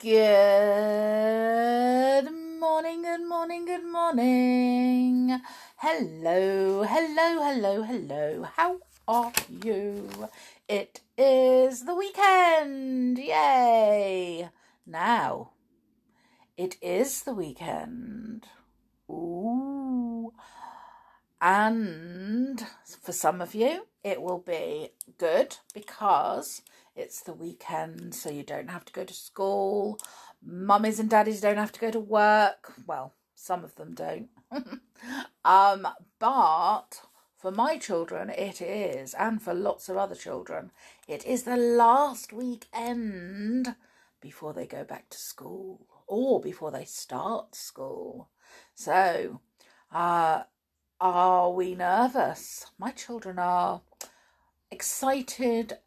Good morning, good morning, good morning. Hello, hello, hello, hello. How are you? It is the weekend. Yay. Now, it is the weekend. Ooh. And for some of you, it will be good because it's the weekend, so you don't have to go to school. Mummies and daddies don't have to go to work. Well, some of them don't. um, but for my children, it is, and for lots of other children, it is the last weekend before they go back to school or before they start school. So, uh, are we nervous? My children are excited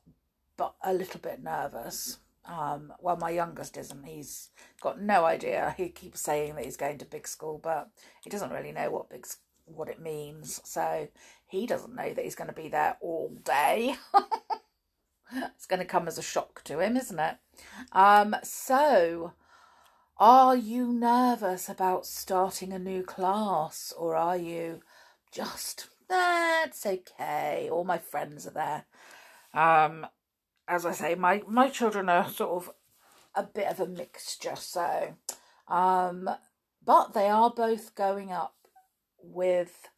but a little bit nervous. Um, well, my youngest isn't. He's got no idea. He keeps saying that he's going to big school, but he doesn't really know what big what it means. So he doesn't know that he's going to be there all day. it's going to come as a shock to him, isn't it? Um, so are you nervous about starting a new class, or are you just that's okay? All my friends are there. Um, as I say, my my children are sort of a bit of a mixture. So, um, but they are both going up with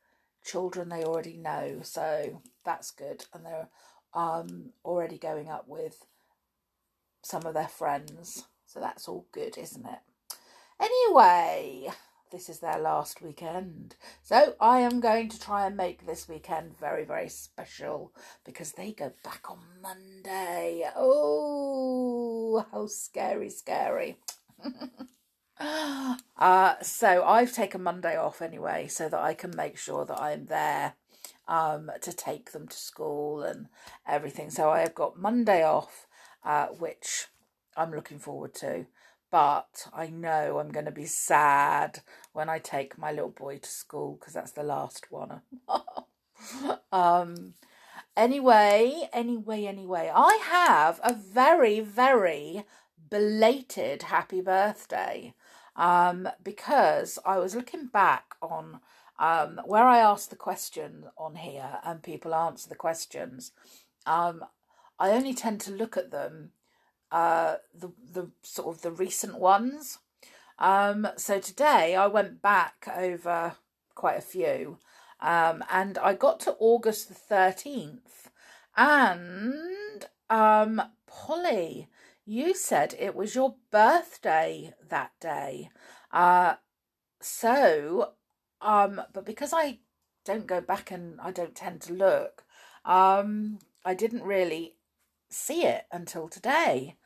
children they already know, so that's good, and they're um already going up with some of their friends, so that's all good, isn't it? Anyway, this is their last weekend. So I am going to try and make this weekend very, very special because they go back on Monday. Oh, how scary, scary. uh, so I've taken Monday off anyway so that I can make sure that I'm there um, to take them to school and everything. So I have got Monday off, uh, which I'm looking forward to but I know I'm going to be sad when I take my little boy to school because that's the last one. um, anyway, anyway, anyway, I have a very, very belated happy birthday um, because I was looking back on um, where I asked the question on here and people answer the questions. Um, I only tend to look at them uh, the the sort of the recent ones. Um, so today I went back over quite a few, um, and I got to August the thirteenth, and um, Polly, you said it was your birthday that day. Uh, so, um, but because I don't go back and I don't tend to look, um, I didn't really see it until today.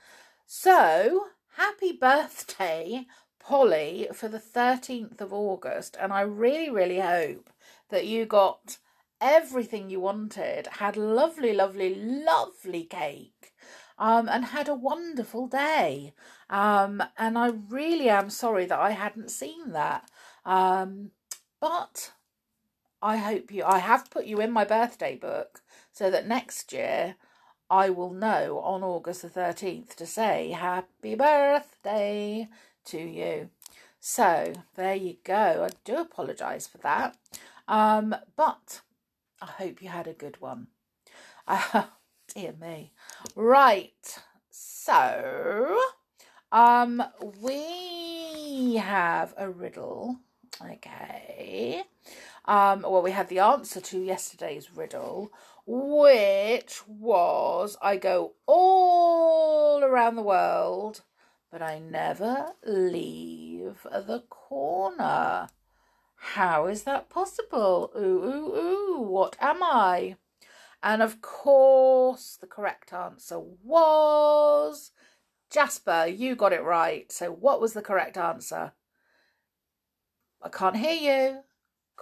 So, happy birthday, Polly, for the 13th of August. And I really, really hope that you got everything you wanted, had lovely, lovely, lovely cake. Um, and had a wonderful day. Um, and I really am sorry that I hadn't seen that. Um, but I hope you, I have put you in my birthday book so that next year I will know on August the 13th to say happy birthday to you. So there you go. I do apologise for that. Um, but I hope you had a good one. Uh, dear me. Right. So um we have a riddle. Okay. Um, well, we had the answer to yesterday's riddle, which was I go all around the world, but I never leave the corner. How is that possible? Ooh, ooh, ooh, what am I? And of course, the correct answer was Jasper. You got it right. So, what was the correct answer? I can't hear you.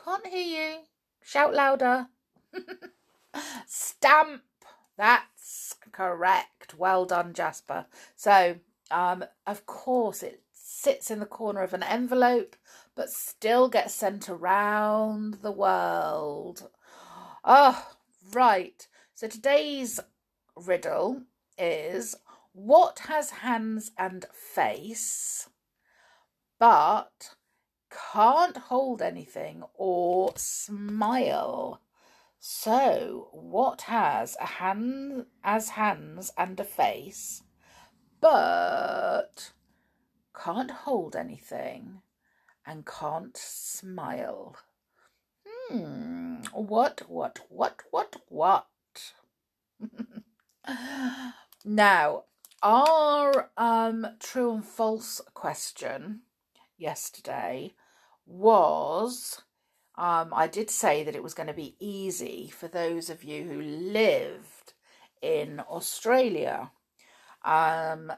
Can't hear you. Shout louder. Stamp. That's correct. Well done, Jasper. So, um, of course, it sits in the corner of an envelope, but still gets sent around the world. Oh, right. So today's riddle is what has hands and face but can't hold anything or smile? So, what has a hand as hands and a face, but can't hold anything and can't smile? Hmm, what, what, what, what, what? now, our um, true and false question yesterday was um, I did say that it was going to be easy for those of you who lived in Australia um,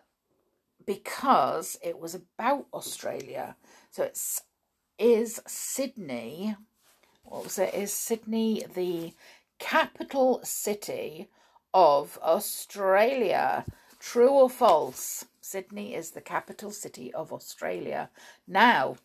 because it was about Australia. So it's is Sydney, what was it? Is Sydney the capital city of Australia? True or false? Sydney is the capital city of Australia. Now,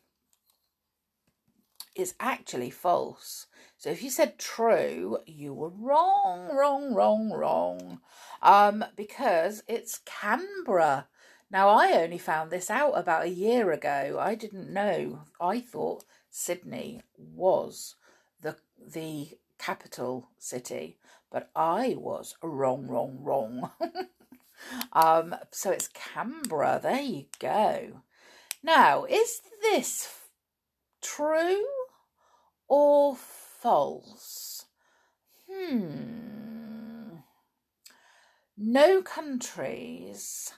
is actually false. So if you said true, you were wrong, wrong, wrong, wrong. Um, because it's Canberra. Now I only found this out about a year ago. I didn't know. I thought Sydney was the the capital city, but I was wrong, wrong, wrong. um, so it's Canberra. There you go. Now, is this true or false? Hmm. No countries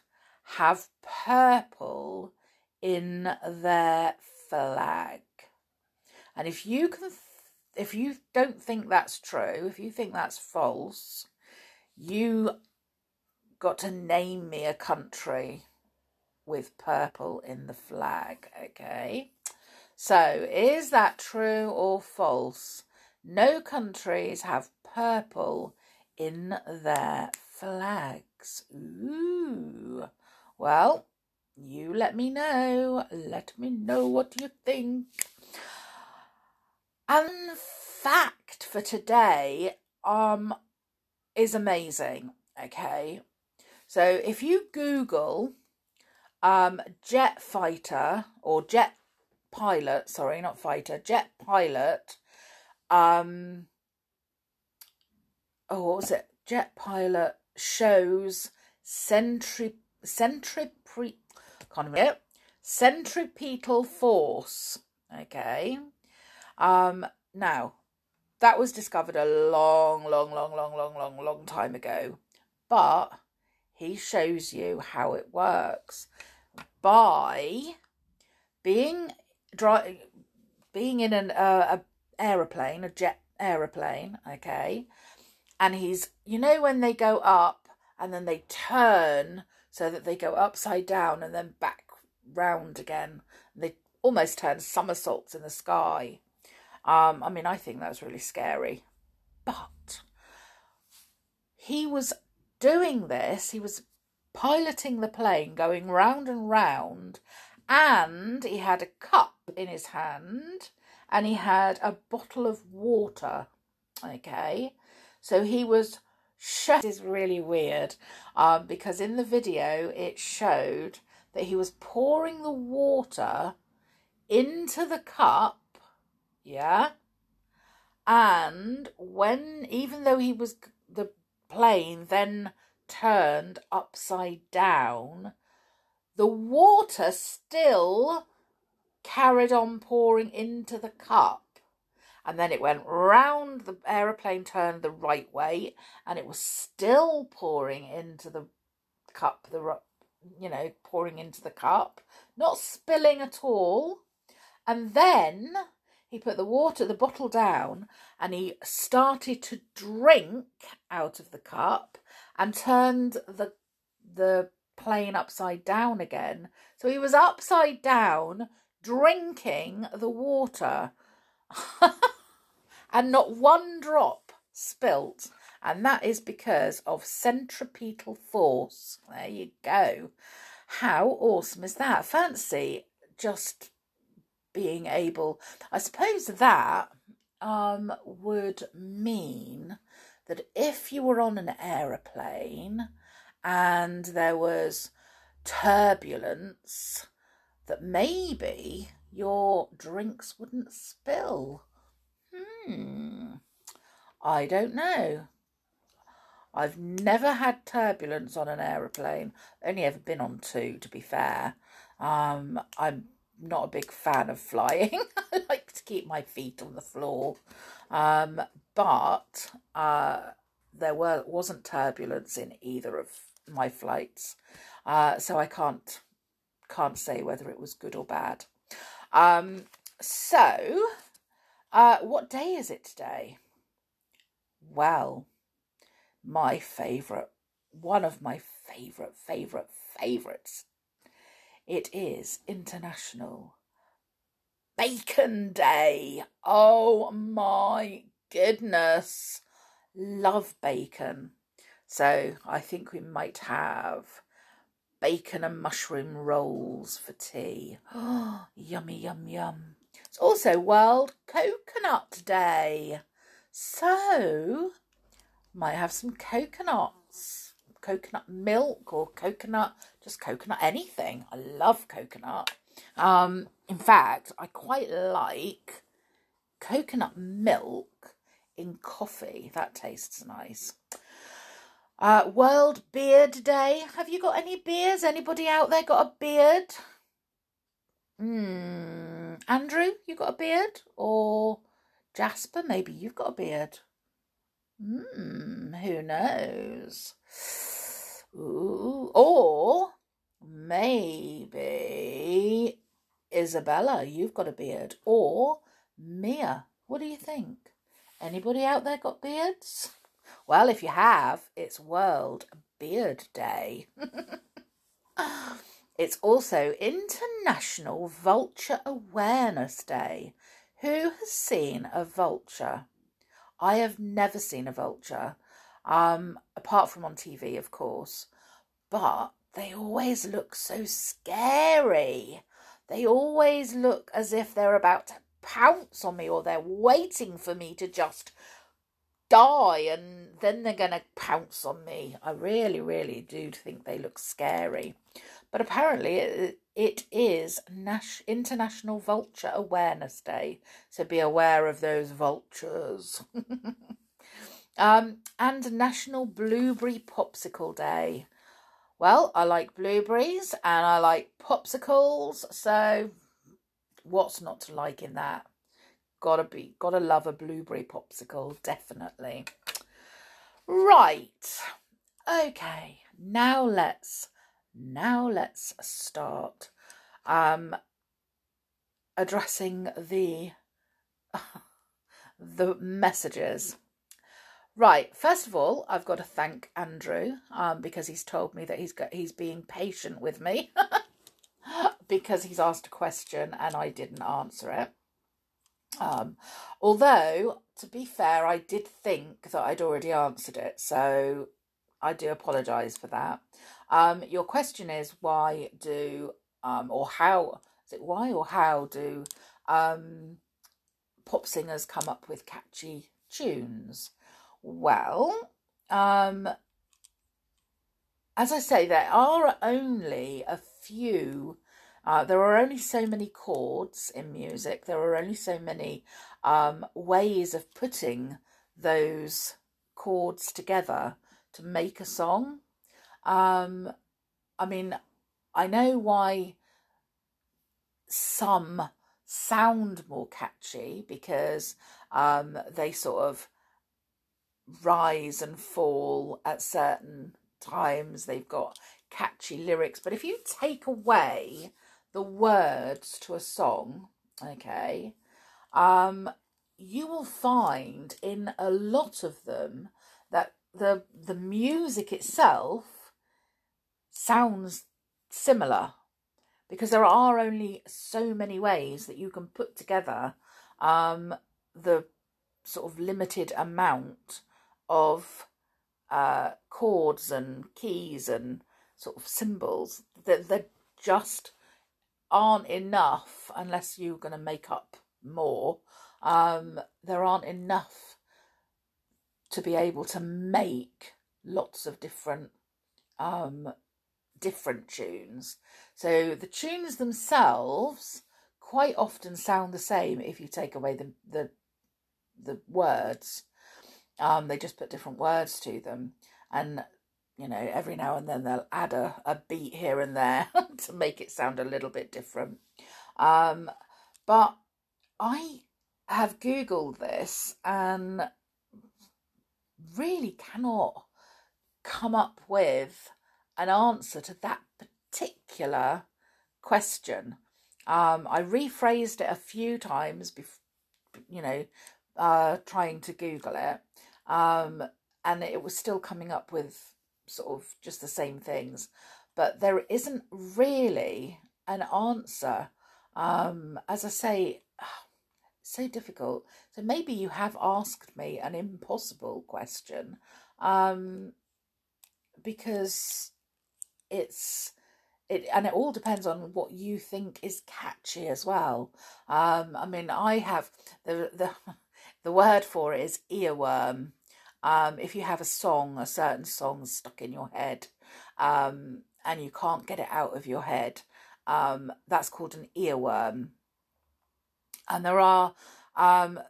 have purple in their flag. And if you can if you don't think that's true, if you think that's false, you got to name me a country with purple in the flag, okay? So, is that true or false? No countries have purple in their flags. Ooh. Well, you let me know. Let me know what you think. And fact for today um is amazing. Okay. So if you Google um jet fighter or jet pilot, sorry, not fighter, jet pilot. Um, oh, what was it? Jet pilot shows centri centripre can't remember it. Centripetal force. Okay. Um, now that was discovered a long, long, long, long, long, long, long time ago, but he shows you how it works by being dry, being in an uh, a aeroplane, a jet aeroplane, okay, and he's you know when they go up and then they turn so that they go upside down and then back round again. They almost turn somersaults in the sky. Um, I mean, I think that was really scary, but he was doing this. He was piloting the plane, going round and round, and he had a cup in his hand and he had a bottle of water. Okay, so he was. This is really weird um, because in the video it showed that he was pouring the water into the cup, yeah, and when even though he was the plane then turned upside down, the water still carried on pouring into the cup. And then it went round, the aeroplane turned the right way, and it was still pouring into the cup, the you know, pouring into the cup, not spilling at all. And then he put the water, the bottle down, and he started to drink out of the cup and turned the the plane upside down again. So he was upside down drinking the water. and not one drop spilt. And that is because of centripetal force. There you go. How awesome is that? Fancy just being able. I suppose that um, would mean that if you were on an aeroplane and there was turbulence, that maybe your drinks wouldn't spill. Hmm. I don't know. I've never had turbulence on an aeroplane. Only ever been on two, to be fair. Um, I'm not a big fan of flying. I like to keep my feet on the floor. Um, but uh, there were wasn't turbulence in either of my flights, uh, so I can't can't say whether it was good or bad. Um, so, uh, what day is it today? Well, my favourite, one of my favourite, favourite, favourites. It is International Bacon Day. Oh my goodness. Love bacon. So I think we might have bacon and mushroom rolls for tea. Oh, yummy, yum, yum. It's also World Coconut Day. So, might have some coconuts, coconut milk or coconut, just coconut anything. I love coconut. Um, in fact, I quite like coconut milk in coffee. That tastes nice. Uh, World Beard Day. Have you got any beards? Anybody out there got a beard? Hmm. Andrew, you got a beard? Or Jasper, maybe you've got a beard. Hmm. Who knows? Ooh. Or maybe Isabella, you've got a beard. Or Mia, what do you think? Anybody out there got beards? Well, if you have, it's World Beard Day. it's also International Vulture Awareness Day. Who has seen a vulture? I have never seen a vulture, um, apart from on TV, of course. But they always look so scary. They always look as if they're about to pounce on me or they're waiting for me to just die and then they're going to pounce on me. I really, really do think they look scary. But apparently it, it is Nash, International Vulture Awareness Day. So be aware of those vultures. um, and National Blueberry Popsicle Day. Well, I like blueberries and I like popsicles. So what's not to like in that? Gotta be, gotta love a blueberry popsicle, definitely. Right. Okay. Now let's, now let's start um, addressing the, the messages. Right. First of all, I've got to thank Andrew um, because he's told me that he's got he's being patient with me because he's asked a question and I didn't answer it. Um, although, to be fair, I did think that I'd already answered it, so I do apologise for that. Um, your question is why do um, or how is it why or how do um, pop singers come up with catchy tunes? Well, um, as I say, there are only a few uh, there are only so many chords in music. There are only so many um, ways of putting those chords together to make a song. Um, I mean, I know why some sound more catchy because um, they sort of rise and fall at certain times. They've got catchy lyrics. But if you take away the words to a song, okay, um, you will find in a lot of them that the the music itself sounds similar because there are only so many ways that you can put together um, the sort of limited amount of uh, chords and keys and sort of symbols. That they're just aren't enough unless you're going to make up more. Um, there aren't enough to be able to make lots of different um, different tunes. So the tunes themselves quite often sound the same if you take away the the, the words. Um, they just put different words to them, and you know every now and then they'll add a, a beat here and there to make it sound a little bit different. Um, but I have googled this and really cannot come up with an answer to that particular question. Um, I rephrased it a few times, bef- you know, uh, trying to Google it, um, and it was still coming up with sort of just the same things. But there isn't really an answer. Um, as I say, so difficult. So maybe you have asked me an impossible question um, because it's it and it all depends on what you think is catchy as well. Um, I mean, I have the the the word for it is earworm. Um, if you have a song, a certain song stuck in your head, um, and you can't get it out of your head, um, that's called an earworm. And there are, um,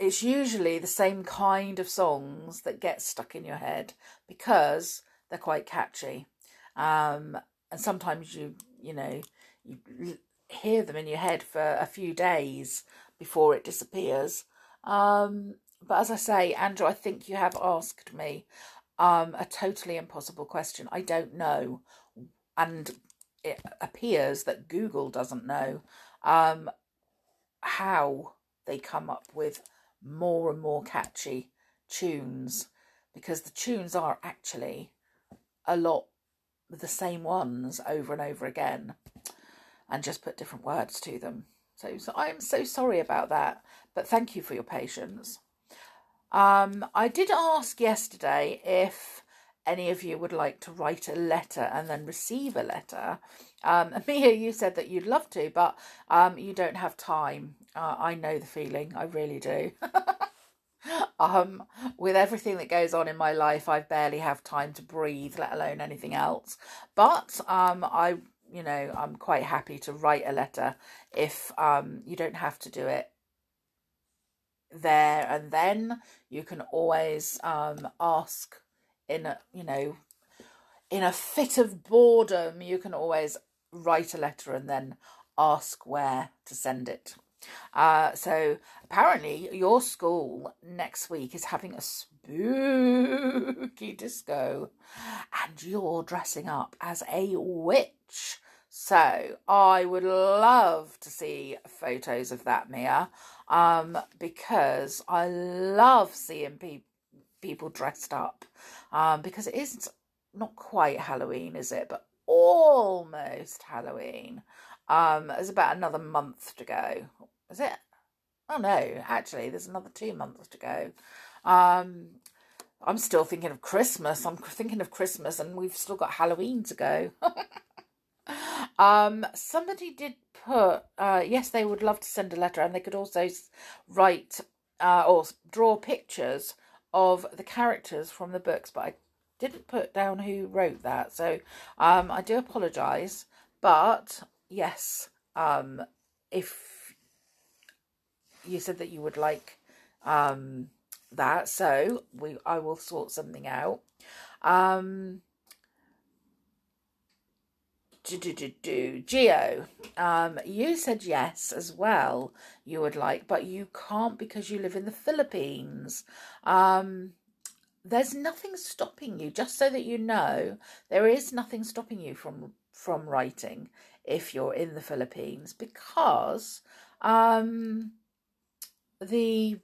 it's usually the same kind of songs that get stuck in your head because they're quite catchy. Um, and sometimes you, you know, you hear them in your head for a few days before it disappears. Um, but as I say, Andrew, I think you have asked me um, a totally impossible question. I don't know. And it appears that Google doesn't know um, how they come up with more and more catchy tunes because the tunes are actually a lot the same ones over and over again and just put different words to them. So, so I'm so sorry about that, but thank you for your patience. Um, I did ask yesterday if any of you would like to write a letter and then receive a letter. Um, Mia, you said that you'd love to, but um, you don't have time. Uh, I know the feeling, I really do. um, with everything that goes on in my life, I barely have time to breathe, let alone anything else. But um, I, you know, I'm quite happy to write a letter if um, you don't have to do it there and then. You can always um, ask in a, you know, in a fit of boredom. You can always write a letter and then ask where to send it. Uh, so apparently your school next week is having a spooky disco and you're dressing up as a witch. So I would love to see photos of that, Mia, um, because I love seeing pe- people dressed up, um, because it isn't not quite Halloween, is it? But almost Halloween. Um, there's about another month to go, is it? Oh no, actually, there's another two months to go. Um, I'm still thinking of Christmas. I'm thinking of Christmas, and we've still got Halloween to go. um, somebody did put, uh, yes, they would love to send a letter, and they could also write uh, or draw pictures of the characters from the books, but I didn't put down who wrote that, so um, I do apologise. But yes, um, if you said that you would like um, that, so we I will sort something out. Um, do, do, do, do. Geo, um, you said yes as well, you would like, but you can't because you live in the Philippines. Um, there's nothing stopping you, just so that you know, there is nothing stopping you from from writing if you're in the Philippines because um, the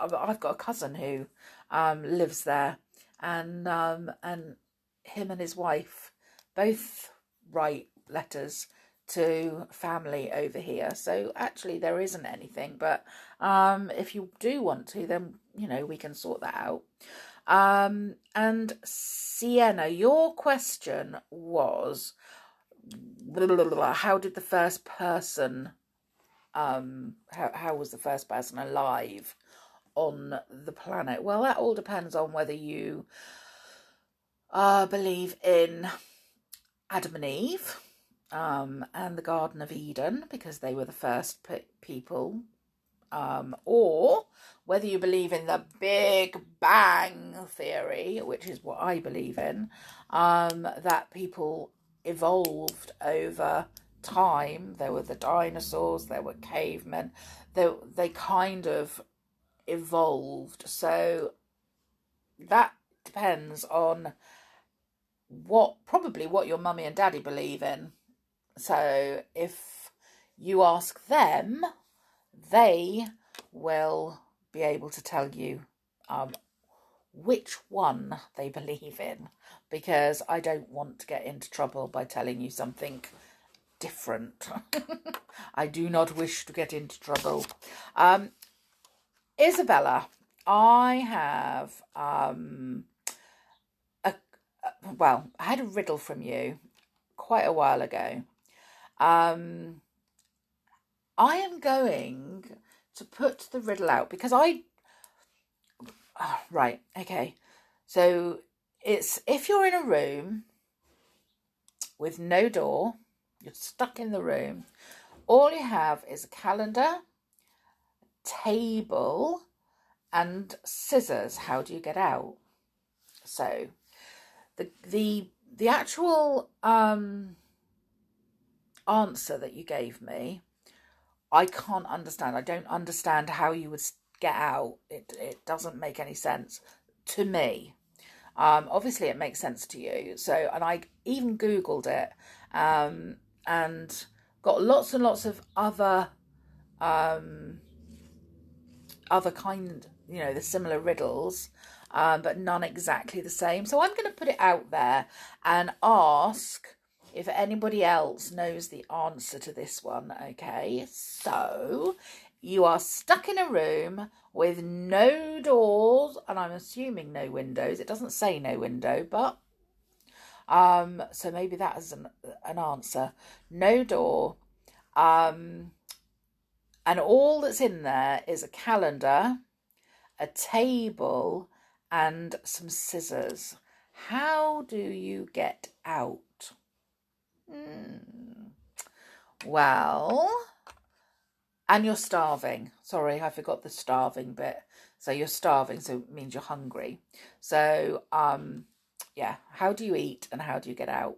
I've got a cousin who um, lives there, and um, and him and his wife both write letters to family over here. So actually, there isn't anything. But um, if you do want to, then you know we can sort that out. Um, and Sienna, your question was, blah, blah, blah, how did the first person um, how, how was the first person alive on the planet? Well, that all depends on whether you uh, believe in Adam and Eve um, and the Garden of Eden because they were the first pe- people, um, or whether you believe in the Big Bang theory, which is what I believe in, um, that people evolved over time. There were the dinosaurs, there were cavemen, they, they kind of evolved. So that depends on what probably what your mummy and daddy believe in. So if you ask them, they will be able to tell you um, which one they believe in because I don't want to get into trouble by telling you something different. I do not wish to get into trouble. Um, Isabella, I have um, well, I had a riddle from you quite a while ago. Um, I am going to put the riddle out because I. Oh, right, okay. So it's if you're in a room with no door, you're stuck in the room, all you have is a calendar, table, and scissors. How do you get out? So the the the actual um answer that you gave me, I can't understand. I don't understand how you would get out. It it doesn't make any sense to me. Um, obviously, it makes sense to you. So, and I even googled it um, and got lots and lots of other um, other kind, you know, the similar riddles, um, but none exactly the same. So I'm going to put it out there and ask if anybody else knows the answer to this one, okay? So you are stuck in a room with no doors, and I'm assuming no windows. It doesn't say no window, but um, so maybe that is an, an answer. No door. Um, and all that's in there is a calendar, a table, and some scissors. How do you get out? Mm. Well, and you're starving. Sorry, I forgot the starving bit. So you're starving, so it means you're hungry. So, um, yeah, how do you eat and how do you get out?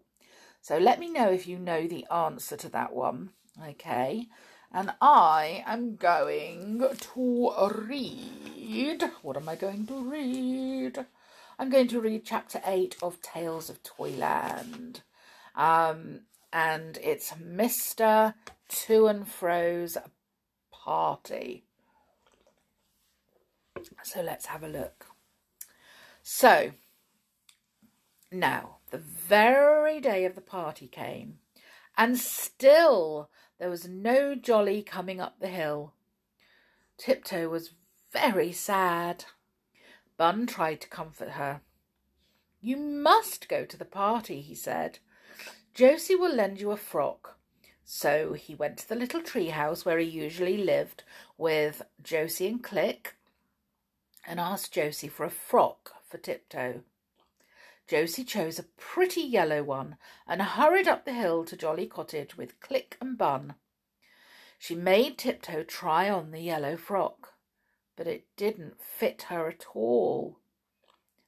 So let me know if you know the answer to that one. Okay. And I am going to read. What am I going to read? I'm going to read chapter 8 of Tales of Toyland. Um, and it's Mr. To and Fro's party. So let's have a look. So, now, the very day of the party came, and still there was no Jolly coming up the hill. Tiptoe was very sad. Bun tried to comfort her. You must go to the party, he said. Josie will lend you a frock. So he went to the little tree house where he usually lived with Josie and Click and asked Josie for a frock for Tiptoe. Josie chose a pretty yellow one and hurried up the hill to Jolly Cottage with Click and Bun. She made Tiptoe try on the yellow frock, but it didn't fit her at all.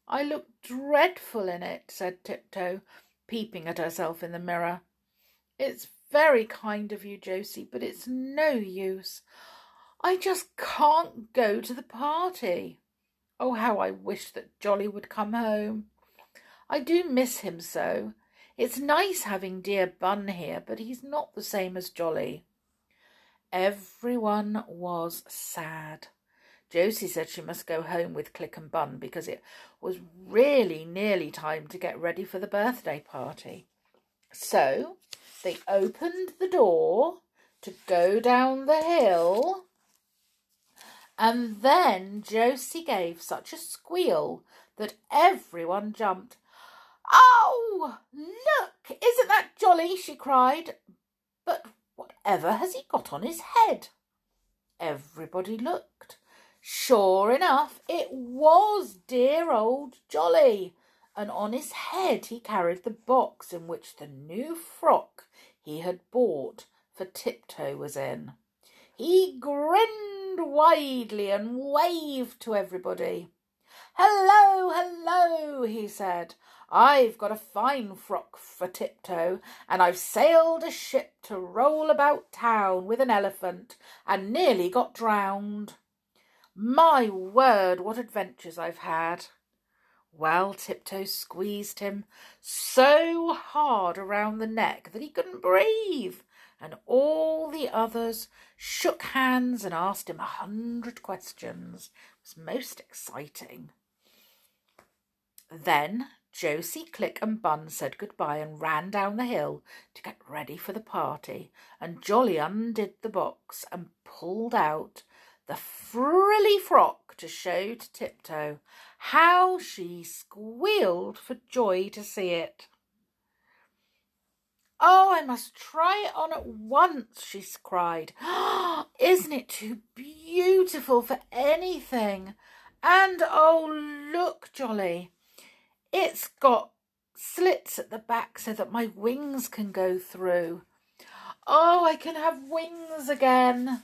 I look dreadful in it, said Tiptoe, peeping at herself in the mirror. It's very kind of you, Josie, but it's no use. I just can't go to the party. Oh, how I wish that Jolly would come home. I do miss him so. It's nice having dear Bun here, but he's not the same as Jolly. Everyone was sad. Josie said she must go home with Click and Bun because it was really nearly time to get ready for the birthday party. So they opened the door to go down the hill, and then Josie gave such a squeal that everyone jumped. Oh, look! Isn't that jolly? she cried. But whatever has he got on his head? Everybody looked. Sure enough, it was dear old Jolly, and on his head he carried the box in which the new frock he had bought for Tiptoe was in. He grinned widely and waved to everybody. Hello, hello, he said. I've got a fine frock for Tiptoe, and I've sailed a ship to roll about town with an elephant, and nearly got drowned. My word, what adventures I've had! Well, Tiptoe squeezed him so hard around the neck that he couldn't breathe, and all the others shook hands and asked him a hundred questions. It was most exciting. Then Josie, Click, and Bun said goodbye and ran down the hill to get ready for the party, and Jolly undid the box and pulled out the frilly frock to show to Tiptoe. How she squealed for joy to see it. Oh, I must try it on at once, she cried. Isn't it too beautiful for anything? And oh, look, Jolly, it's got slits at the back so that my wings can go through. Oh, I can have wings again.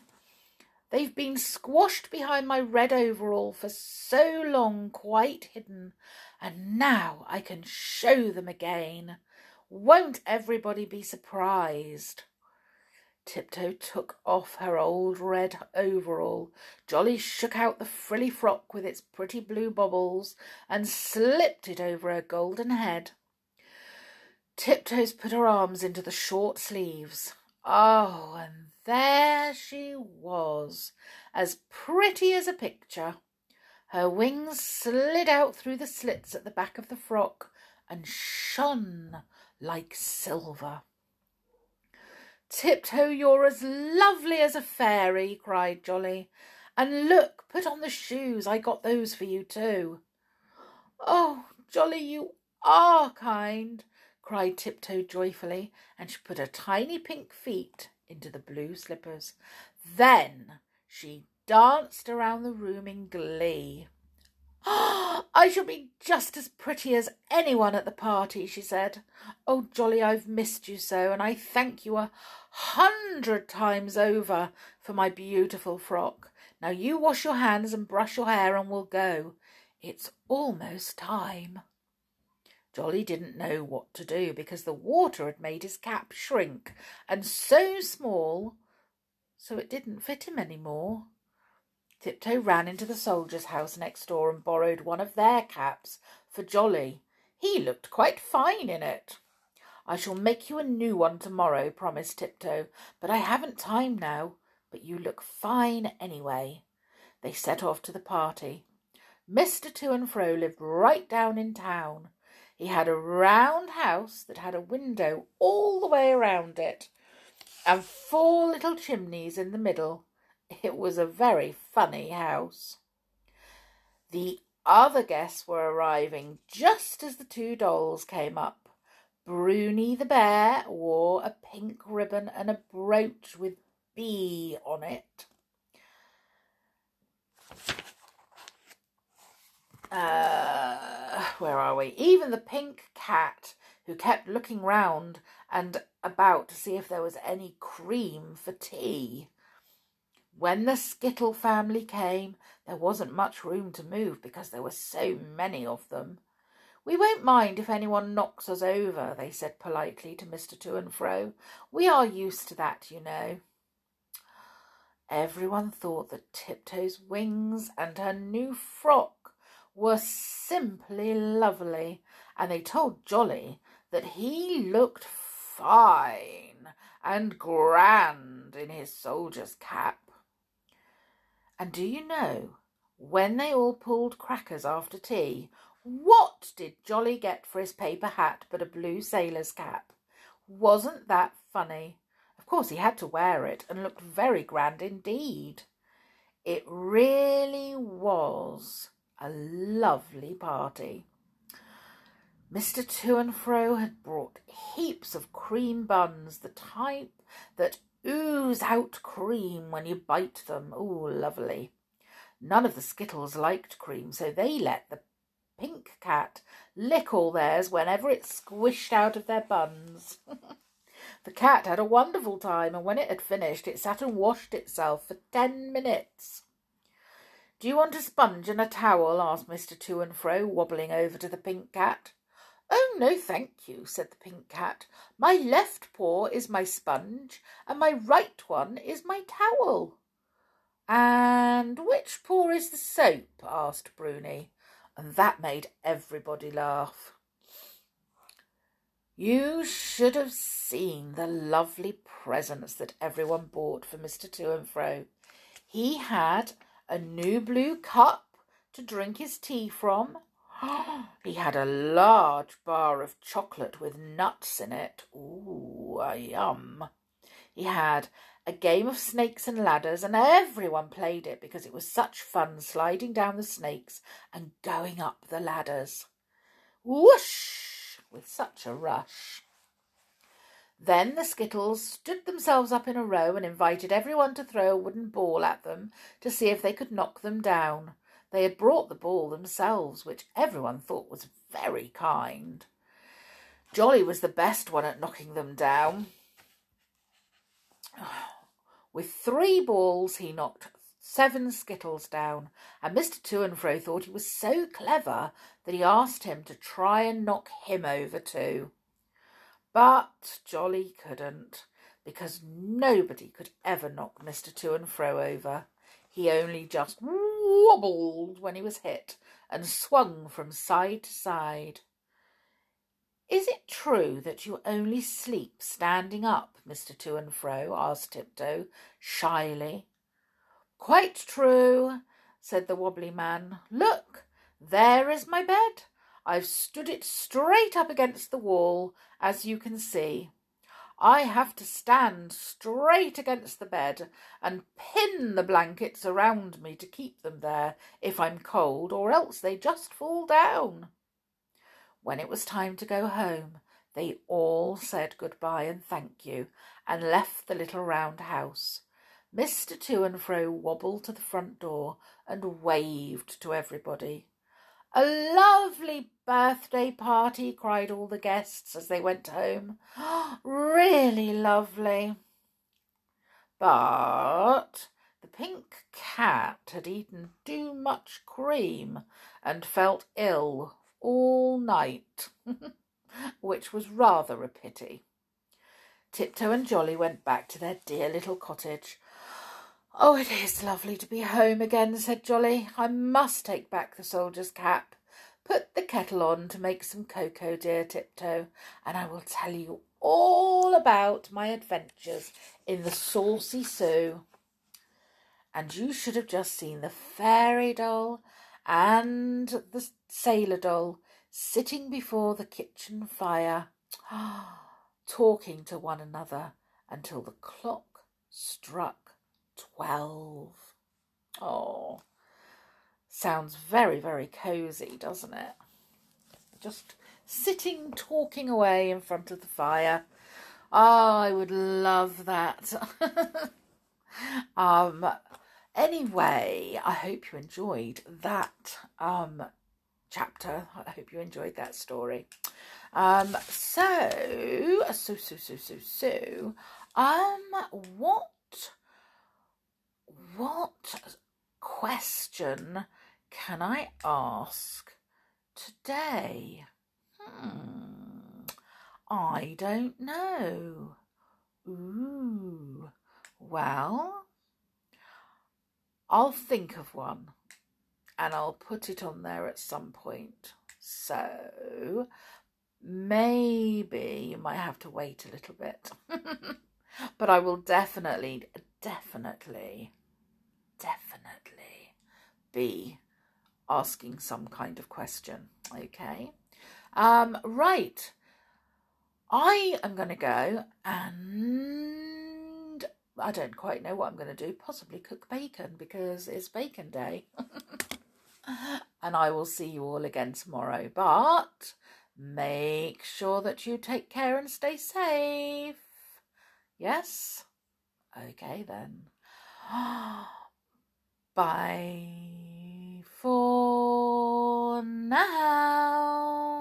They've been squashed behind my red overall for so long, quite hidden, and now I can show them again. Won't everybody be surprised? Tiptoe took off her old red overall. Jolly shook out the frilly frock with its pretty blue bobbles and slipped it over her golden head. Tiptoes put her arms into the short sleeves. Oh, and there she was, as pretty as a picture. Her wings slid out through the slits at the back of the frock and shone like silver. Tiptoe, you're as lovely as a fairy, cried Jolly. And look, put on the shoes. I got those for you too. Oh, Jolly, you are kind, cried Tiptoe joyfully, and she put her tiny pink feet into the blue slippers. Then she danced around the room in glee. I shall be just as pretty as anyone at the party, she said. Oh, Jolly, I've missed you so, and I thank you a hundred times over for my beautiful frock. Now you wash your hands and brush your hair, and we'll go. It's almost time. Jolly didn't know what to do because the water had made his cap shrink and so small, so it didn't fit him any more. Tiptoe ran into the soldier's house next door and borrowed one of their caps for Jolly. He looked quite fine in it. I shall make you a new one tomorrow, promised Tiptoe, but I haven't time now. But you look fine anyway. They set off to the party. Mr. To and Fro lived right down in town. He had a round house that had a window all the way around it, and four little chimneys in the middle. It was a very funny house. The other guests were arriving just as the two dolls came up. Bruni the bear wore a pink ribbon and a brooch with B on it. Uh, where are we? Even the pink cat, who kept looking round and about to see if there was any cream for tea. When the Skittle family came, there wasn't much room to move because there were so many of them. We won't mind if anyone knocks us over, they said politely to Mr. To and Fro. We are used to that, you know. Everyone thought that Tiptoe's wings and her new frock were simply lovely, and they told Jolly that he looked fine and grand in his soldier's cap. And do you know, when they all pulled crackers after tea, what did Jolly get for his paper hat but a blue sailor's cap? Wasn't that funny? Of course, he had to wear it and looked very grand indeed. It really was a lovely party. Mr. To and Fro had brought heaps of cream buns, the type that ooze out cream when you bite them. Oh, lovely. None of the Skittles liked cream, so they let the pink cat lick all theirs whenever it squished out of their buns. the cat had a wonderful time, and when it had finished, it sat and washed itself for ten minutes. Do you want a sponge and a towel? asked Mr. To and Fro, wobbling over to the pink cat. Oh, no, thank you, said the pink cat. My left paw is my sponge, and my right one is my towel. And which paw is the soap? asked Bruni, and that made everybody laugh. You should have seen the lovely presents that everyone bought for Mr. To and Fro. He had a new blue cup to drink his tea from. he had a large bar of chocolate with nuts in it. Ooh, yum. He had a game of snakes and ladders, and everyone played it because it was such fun sliding down the snakes and going up the ladders. Whoosh! With such a rush. Then the Skittles stood themselves up in a row and invited everyone to throw a wooden ball at them to see if they could knock them down. They had brought the ball themselves, which everyone thought was very kind. Jolly was the best one at knocking them down. With three balls, he knocked seven skittles down, and Mr. To and Fro thought he was so clever that he asked him to try and knock him over too. But Jolly couldn't, because nobody could ever knock Mr. To and Fro over. He only just wobbled when he was hit and swung from side to side. Is it true that you only sleep standing up, Mr. To and Fro? asked Tiptoe shyly. Quite true, said the wobbly man. Look, there is my bed. I've stood it straight up against the wall, as you can see. I have to stand straight against the bed and pin the blankets around me to keep them there if I'm cold, or else they just fall down. When it was time to go home, they all said goodbye and thank you and left the little round house. Mr. To and Fro wobbled to the front door and waved to everybody. A lovely birthday party, cried all the guests as they went home. really lovely. But the pink cat had eaten too much cream and felt ill all night, which was rather a pity. Tiptoe and Jolly went back to their dear little cottage. Oh, it is lovely to be home again, said Jolly. I must take back the soldier's cap. Put the kettle on to make some cocoa, dear Tiptoe, and I will tell you all about my adventures in the Saucy Sue. And you should have just seen the fairy doll and the sailor doll sitting before the kitchen fire, talking to one another until the clock struck twelve. Oh, sounds very, very cosy, doesn't it? Just sitting, talking away in front of the fire. Oh, I would love that. um, Anyway, I hope you enjoyed that um, chapter. I hope you enjoyed that story. Um, so, so, so, so, so, so, um, what, what question can I ask today? Hmm, I don't know. Ooh, well, I'll think of one and I'll put it on there at some point. So maybe you might have to wait a little bit. but I will definitely, definitely, definitely be asking some kind of question. Okay. Um, right. I am going to go and I don't quite know what I'm going to do. Possibly cook bacon because it's bacon day. and I will see you all again tomorrow. But make sure that you take care and stay safe. Yes? Okay then. Bye for now.